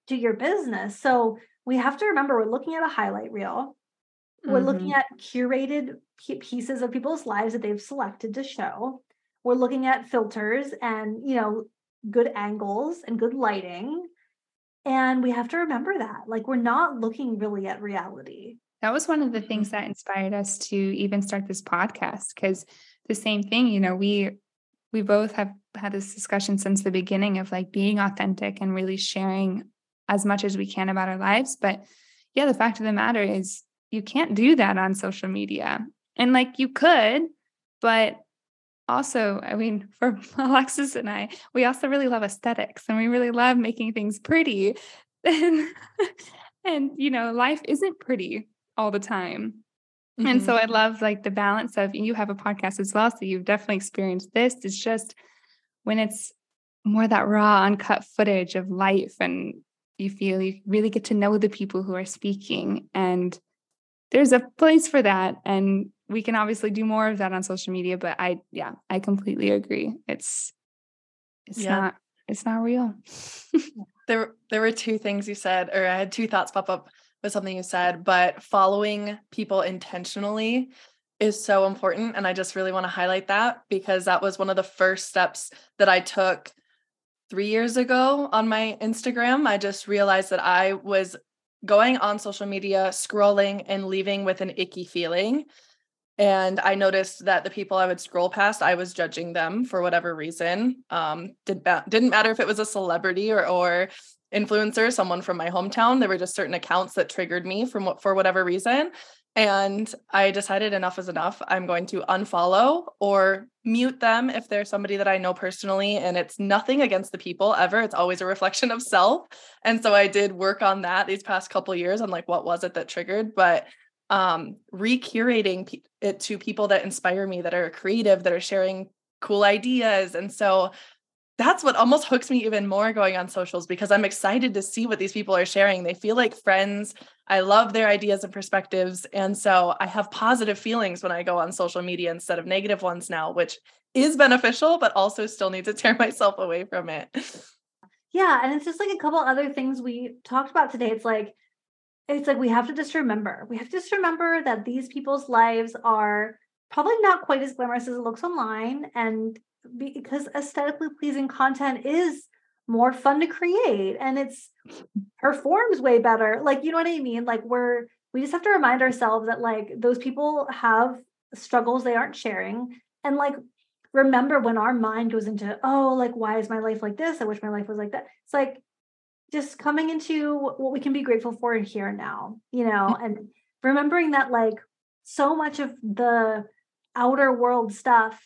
to your business. So we have to remember we're looking at a highlight reel. We're mm-hmm. looking at curated pieces of people's lives that they've selected to show. We're looking at filters and, you know, good angles and good lighting. And we have to remember that. Like, we're not looking really at reality. That was one of the things that inspired us to even start this podcast because the same thing, you know, we we both have had this discussion since the beginning of like being authentic and really sharing as much as we can about our lives. But yeah, the fact of the matter is you can't do that on social media. And like you could, but also, I mean, for Alexis and I, we also really love aesthetics and we really love making things pretty. And, and you know, life isn't pretty all the time. Mm-hmm. And so I mm-hmm. love like the balance of you have a podcast as well. So you've definitely experienced this. It's just when it's more that raw, uncut footage of life and you feel you really get to know the people who are speaking. And there's a place for that. And we can obviously do more of that on social media but i yeah i completely agree it's it's yeah. not it's not real there there were two things you said or i had two thoughts pop up with something you said but following people intentionally is so important and i just really want to highlight that because that was one of the first steps that i took 3 years ago on my instagram. I just realized that i was going on social media scrolling and leaving with an icky feeling and i noticed that the people i would scroll past i was judging them for whatever reason um did didn't matter if it was a celebrity or or influencer someone from my hometown there were just certain accounts that triggered me from what for whatever reason and i decided enough is enough. I'm going to unfollow or mute them if they're somebody that i know personally and it's nothing against the people ever. It's always a reflection of self and so i did work on that these past couple years on like what was it that triggered but um recurating it to people that inspire me that are creative that are sharing cool ideas and so that's what almost hooks me even more going on socials because I'm excited to see what these people are sharing. They feel like friends. I love their ideas and perspectives. And so I have positive feelings when I go on social media instead of negative ones now, which is beneficial, but also still need to tear myself away from it. Yeah. And it's just like a couple other things we talked about today. It's like, it's like we have to just remember, we have to just remember that these people's lives are probably not quite as glamorous as it looks online. And because aesthetically pleasing content is more fun to create and it's performs way better. Like, you know what I mean? Like, we're, we just have to remind ourselves that like those people have struggles they aren't sharing. And like, remember when our mind goes into, oh, like, why is my life like this? I wish my life was like that. It's like just coming into what we can be grateful for here and now, you know, and remembering that like so much of the outer world stuff,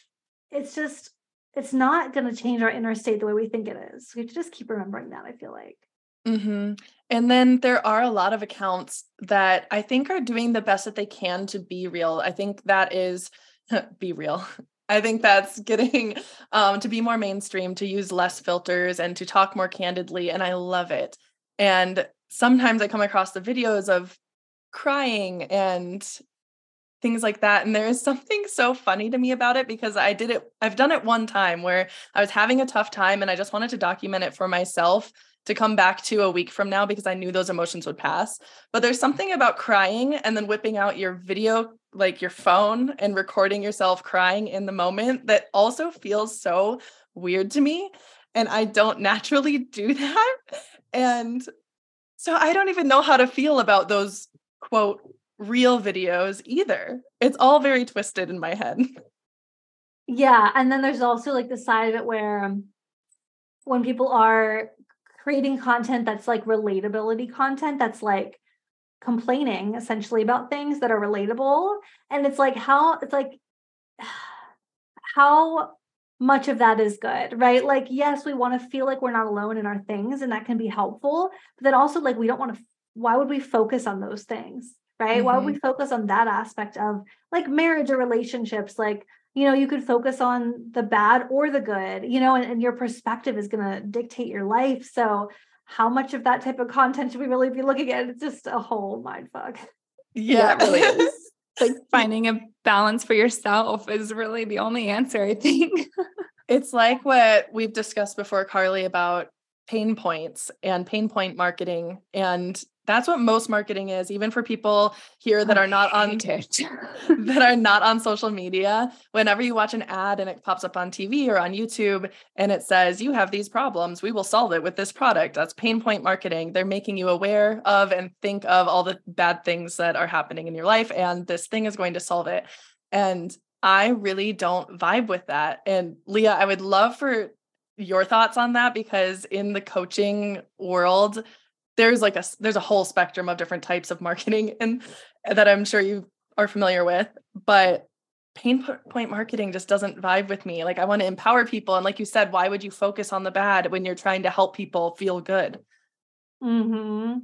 it's just it's not going to change our inner state the way we think it is. We have to just keep remembering that, I feel like. Mm-hmm. And then there are a lot of accounts that I think are doing the best that they can to be real. I think that is be real. I think that's getting um, to be more mainstream, to use less filters and to talk more candidly. And I love it. And sometimes I come across the videos of crying and things like that. And there is something so funny to me about it because I did it, I've done it one time where I was having a tough time and I just wanted to document it for myself to come back to a week from now because I knew those emotions would pass. But there's something about crying and then whipping out your video, like your phone, and recording yourself crying in the moment that also feels so weird to me. And I don't naturally do that. And so I don't even know how to feel about those quote real videos either. It's all very twisted in my head. Yeah. And then there's also like the side of it where um, when people are creating content that's like relatability content, that's like complaining essentially about things that are relatable. And it's like, how, it's like, how much of that is good, right? Like, yes, we want to feel like we're not alone in our things, and that can be helpful. But then also, like, we don't want to, why would we focus on those things? Right? Mm-hmm. Why would we focus on that aspect of like marriage or relationships? Like, you know, you could focus on the bad or the good, you know, and, and your perspective is going to dictate your life. So, how much of that type of content should we really be looking at? It's just a whole mind fuck. Yeah, yeah it really is. like finding a balance for yourself is really the only answer, I think. it's like what we've discussed before, Karli, about pain points and pain point marketing. And that's what most marketing is even for people here that are not on that are not on social media. Whenever you watch an ad and it pops up on TV or on YouTube and it says you have these problems we will solve it with this product that's pain point marketing. They're making you aware of and think of all the bad things that are happening in your life and this thing is going to solve it. And I really don't vibe with that. And Leah I would love for your thoughts on that because in the coaching world there's like a there's a whole spectrum of different types of marketing and that I'm sure you are familiar with, but pain point marketing just doesn't vibe with me. Like I want to empower people and like you said, why would you focus on the bad when you're trying to help people feel good? Mhm.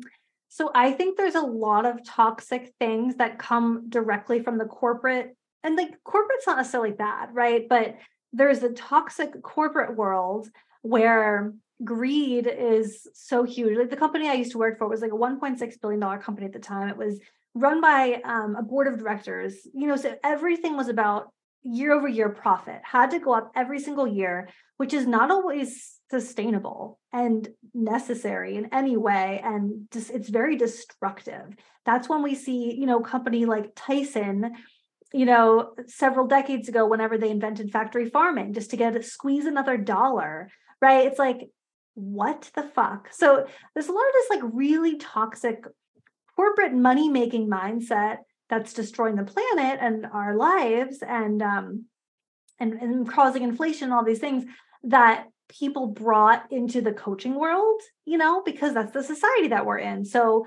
So I think there's a lot of toxic things that come directly from the corporate and like corporate's not necessarily bad, right? But there's a toxic corporate world where greed is so huge. Like the company I used to work for was like a 1.6 billion dollar company at the time. It was run by um, a board of directors. You know, so everything was about year over year profit. Had to go up every single year, which is not always sustainable and necessary in any way and just it's very destructive. That's when we see, you know, company like Tyson you know, several decades ago, whenever they invented factory farming, just to get squeeze another dollar, right? It's like what the fuck? So there's a lot of this like really toxic corporate money making mindset that's destroying the planet and our lives and um and, and causing inflation and all these things that people brought into the coaching world you know because that's the society that we're in. So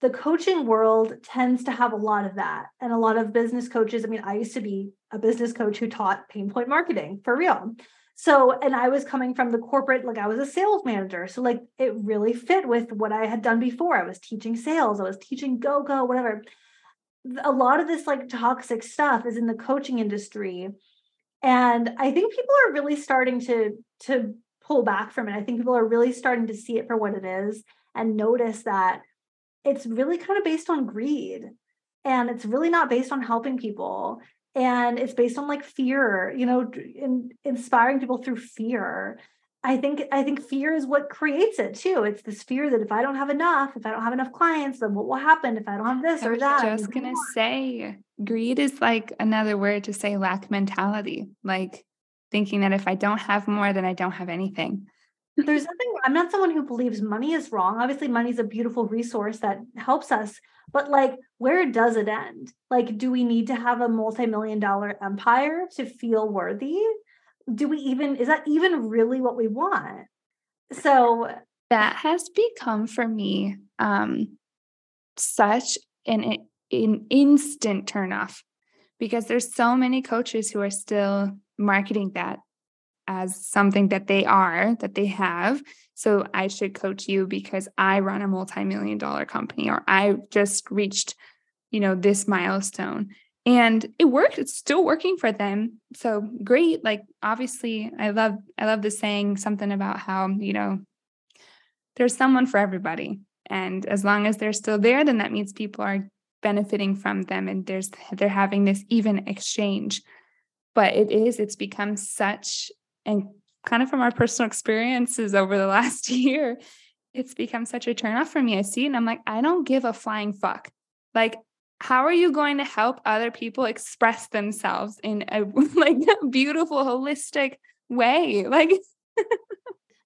the coaching world tends to have a lot of that. And a lot of business coaches i mean i used to be a business coach who taught pain point marketing for real so, and I was coming from the corporate, like I was a sales manager. So, like, it really fit with what I had done before. I was teaching sales, I was teaching go go, whatever. A lot of this, like, toxic stuff is in the coaching industry. And I think people are really starting to, to pull back from it. I think people are really starting to see it for what it is and notice that it's really kind of based on greed and it's really not based on helping people and it's based on like fear you know in, inspiring people through fear. I think i think fear is what creates it too. It's this fear that if i don't have enough if i don't have enough clients then what will happen if i don't have this I or that just gonna say greed is like another word to say lack mentality like thinking that if i don't have more then i don't have anything there's nothing i'm not someone who believes money is wrong. Obviously money is a beautiful resource that helps us but like where does it end? Like do we need to have a multi-million dollar empire to feel worthy? Do we even is that even really what we want? So that has become for me um such an an instant turnoff because there's so many coaches who are still marketing that as something that they are, that they have. So I should coach you because I run a multi-million dollar company or I just reached, you know, this milestone. And it worked. It's still working for them. So great. Like obviously I love I love the saying something about how, you know, there's someone for everybody. And as long as they're still there, then that means people are benefiting from them and there's they're having this even exchange but it is it's become such and kind of from our personal experiences over the last year, it's become such a turnoff for me. I see it and I'm like, I don't give a flying fuck. Like, how are you going to help other people express themselves in a like beautiful, holistic way? Like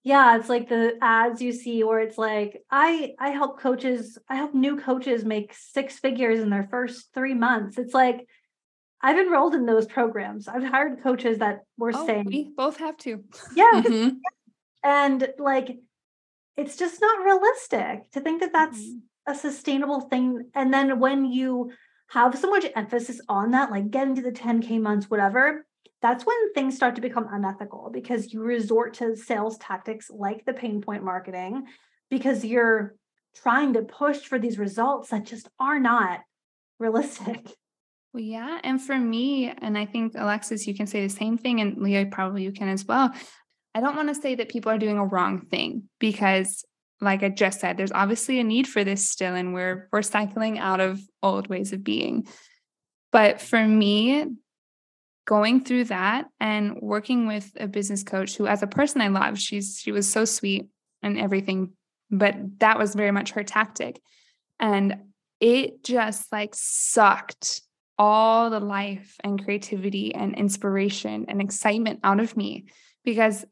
yeah it's like the ads you see where it's like i i help coaches i help new coaches make six figures in their first three months it's like I've enrolled in those programs. I've hired coaches that were oh, saying we both have to. Yeah. Mm-hmm. And like it's just not realistic to think that that's mm-hmm. a sustainable thing. And then when you have so much emphasis on that, like getting to the 10K months, whatever, that's when things start to become unethical because you resort to sales tactics like the pain point marketing because you're trying to push for these results that just are not realistic. Well, yeah. And for me, and I think Alexis, you can say the same thing, and Leah, probably you can as well. I don't want to say that people are doing a wrong thing because, like I just said, there's obviously a need for this still, and we're we're cycling out of old ways of being. But for me, going through that and working with a business coach who, as a person I love, she's she was so sweet and everything, but that was very much her tactic. And it just like sucked all the life and creativity and inspiration and excitement out of me because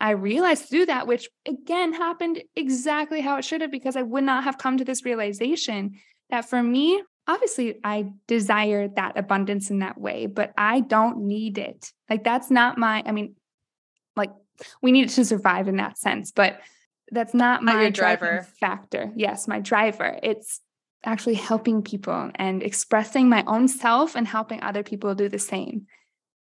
I realized through that, which again happened exactly how it should have, because I would not have come to this realization that for me, obviously, I desire that abundance in that way, but I don't need it. Like, that's not my, I mean, like, we need it to survive in that sense, but that's not my driver factor. Yes, my driver. It's actually helping people and expressing my own self and helping other people do the same.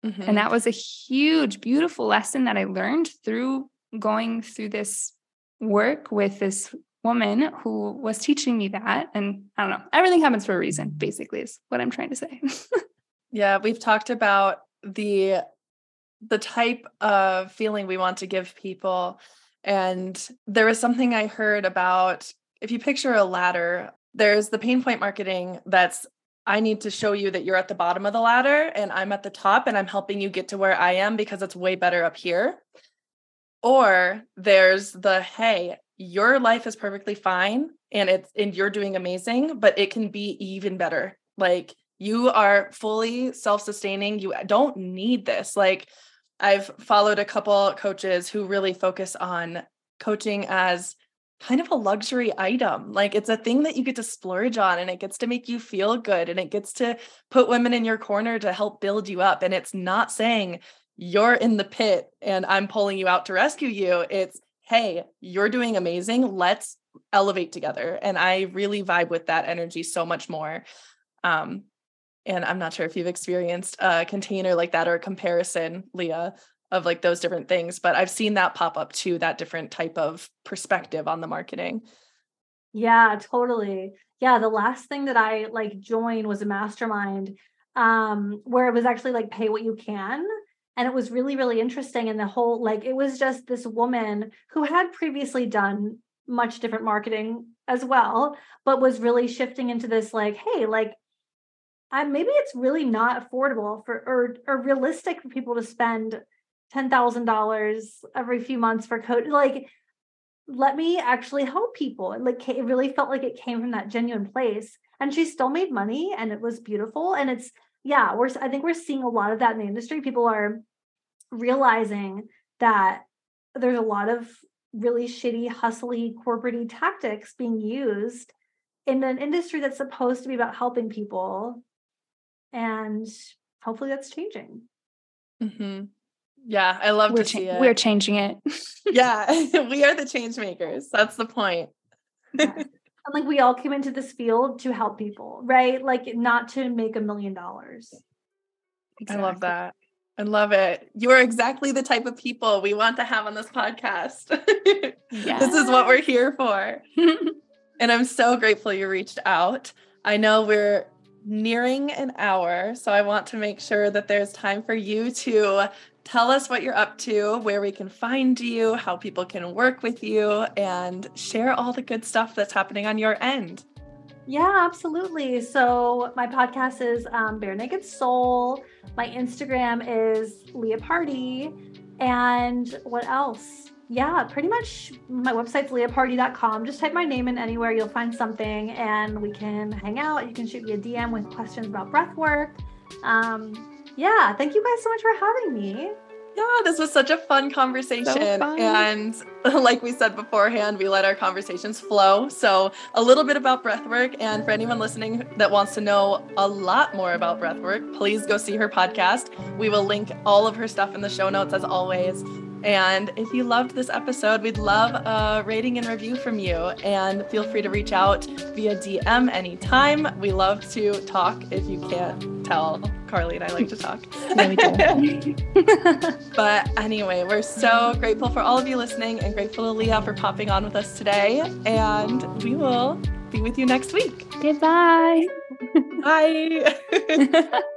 Mm-hmm. And that was a huge, beautiful lesson that I learned through going through this work with this woman who was teaching me that. And I don't know, everything happens for a reason, basically, is what I'm trying to say. yeah, we've talked about the the type of feeling we want to give people. And there was something I heard about if you picture a ladder there's the pain point marketing that's I need to show you that you're at the bottom of the ladder and I'm at the top and I'm helping you get to where I am because it's way better up here. Or there's the hey, your life is perfectly fine and it's and you're doing amazing, but it can be even better. Like you are fully self-sustaining. You don't need this. Like I've followed a couple coaches who really focus on coaching as kind of a luxury item. Like it's a thing that you get to splurge on and it gets to make you feel good and it gets to put women in your corner to help build you up. And it's not saying you're in the pit and I'm pulling you out to rescue you. It's, hey, you're doing amazing. Let's elevate together. And I really vibe with that energy so much more. Um, and I'm not sure if you've experienced a container like that or a comparison, Leah, of like those different things but i've seen that pop up too that different type of perspective on the marketing. Yeah totally. Yeah the last thing that i like joined was a mastermind um where it was actually like pay what you can and it was really really interesting and the whole like it was just this woman who had previously done much different marketing as well but was really shifting into this like hey like I, maybe it's really not affordable for or or realistic for people to spend ten thousand dollars every few months for code. Like, let me actually help people. Like, it really felt like it came from that genuine place, and she still made money, and it was beautiful. And it's yeah, we're I think we're seeing a lot of that in the industry. People are realizing that there's a lot of really shitty, hustly, corporate tactics being used in an industry that's supposed to be about helping people and hopefully that's changing. Mm-hmm. Yeah, I love we're to see it. We're changing it. yeah, we are the change makers. That's the point. yeah. And like we all came into this field to help people, right? Like not to make a million dollars. I love that. I love it. You are exactly the type of people we want to have on this podcast. yeah. This is what we're here for. and I'm so grateful you reached out. I know we're nearing an hour. So I want to make sure that there's time for you to tell us what you're up to, where we can find you, how people can work with you, and share all the good stuff that's happening on your end. Yeah, absolutely. So my podcast is um, Bare Naked Soul. My Instagram is Leah Pardee. And what else? Yeah, pretty much my website's leahpardee.com. Just type my name in anywhere, you'll find something and we can hang out. You can shoot me a DM with questions about breath work. Um, yeah, thank you guys so much for having me. Yeah, this was such a fun conversation. So fun. And like we said beforehand, we let our conversations flow. So, a little bit about breathwork. And for anyone listening that wants to know a lot more about breathwork, please go see her podcast. We will link all of her stuff in the show notes as always. And if you loved this episode, we'd love a rating and review from you. And feel free to reach out via DM anytime. We love to talk if you can't tell. Karli and I like to talk. Yeah, we do. but anyway, we're so grateful for all of you listening and grateful to Leah for popping on with us today. And we will be with you next week. Goodbye. Bye.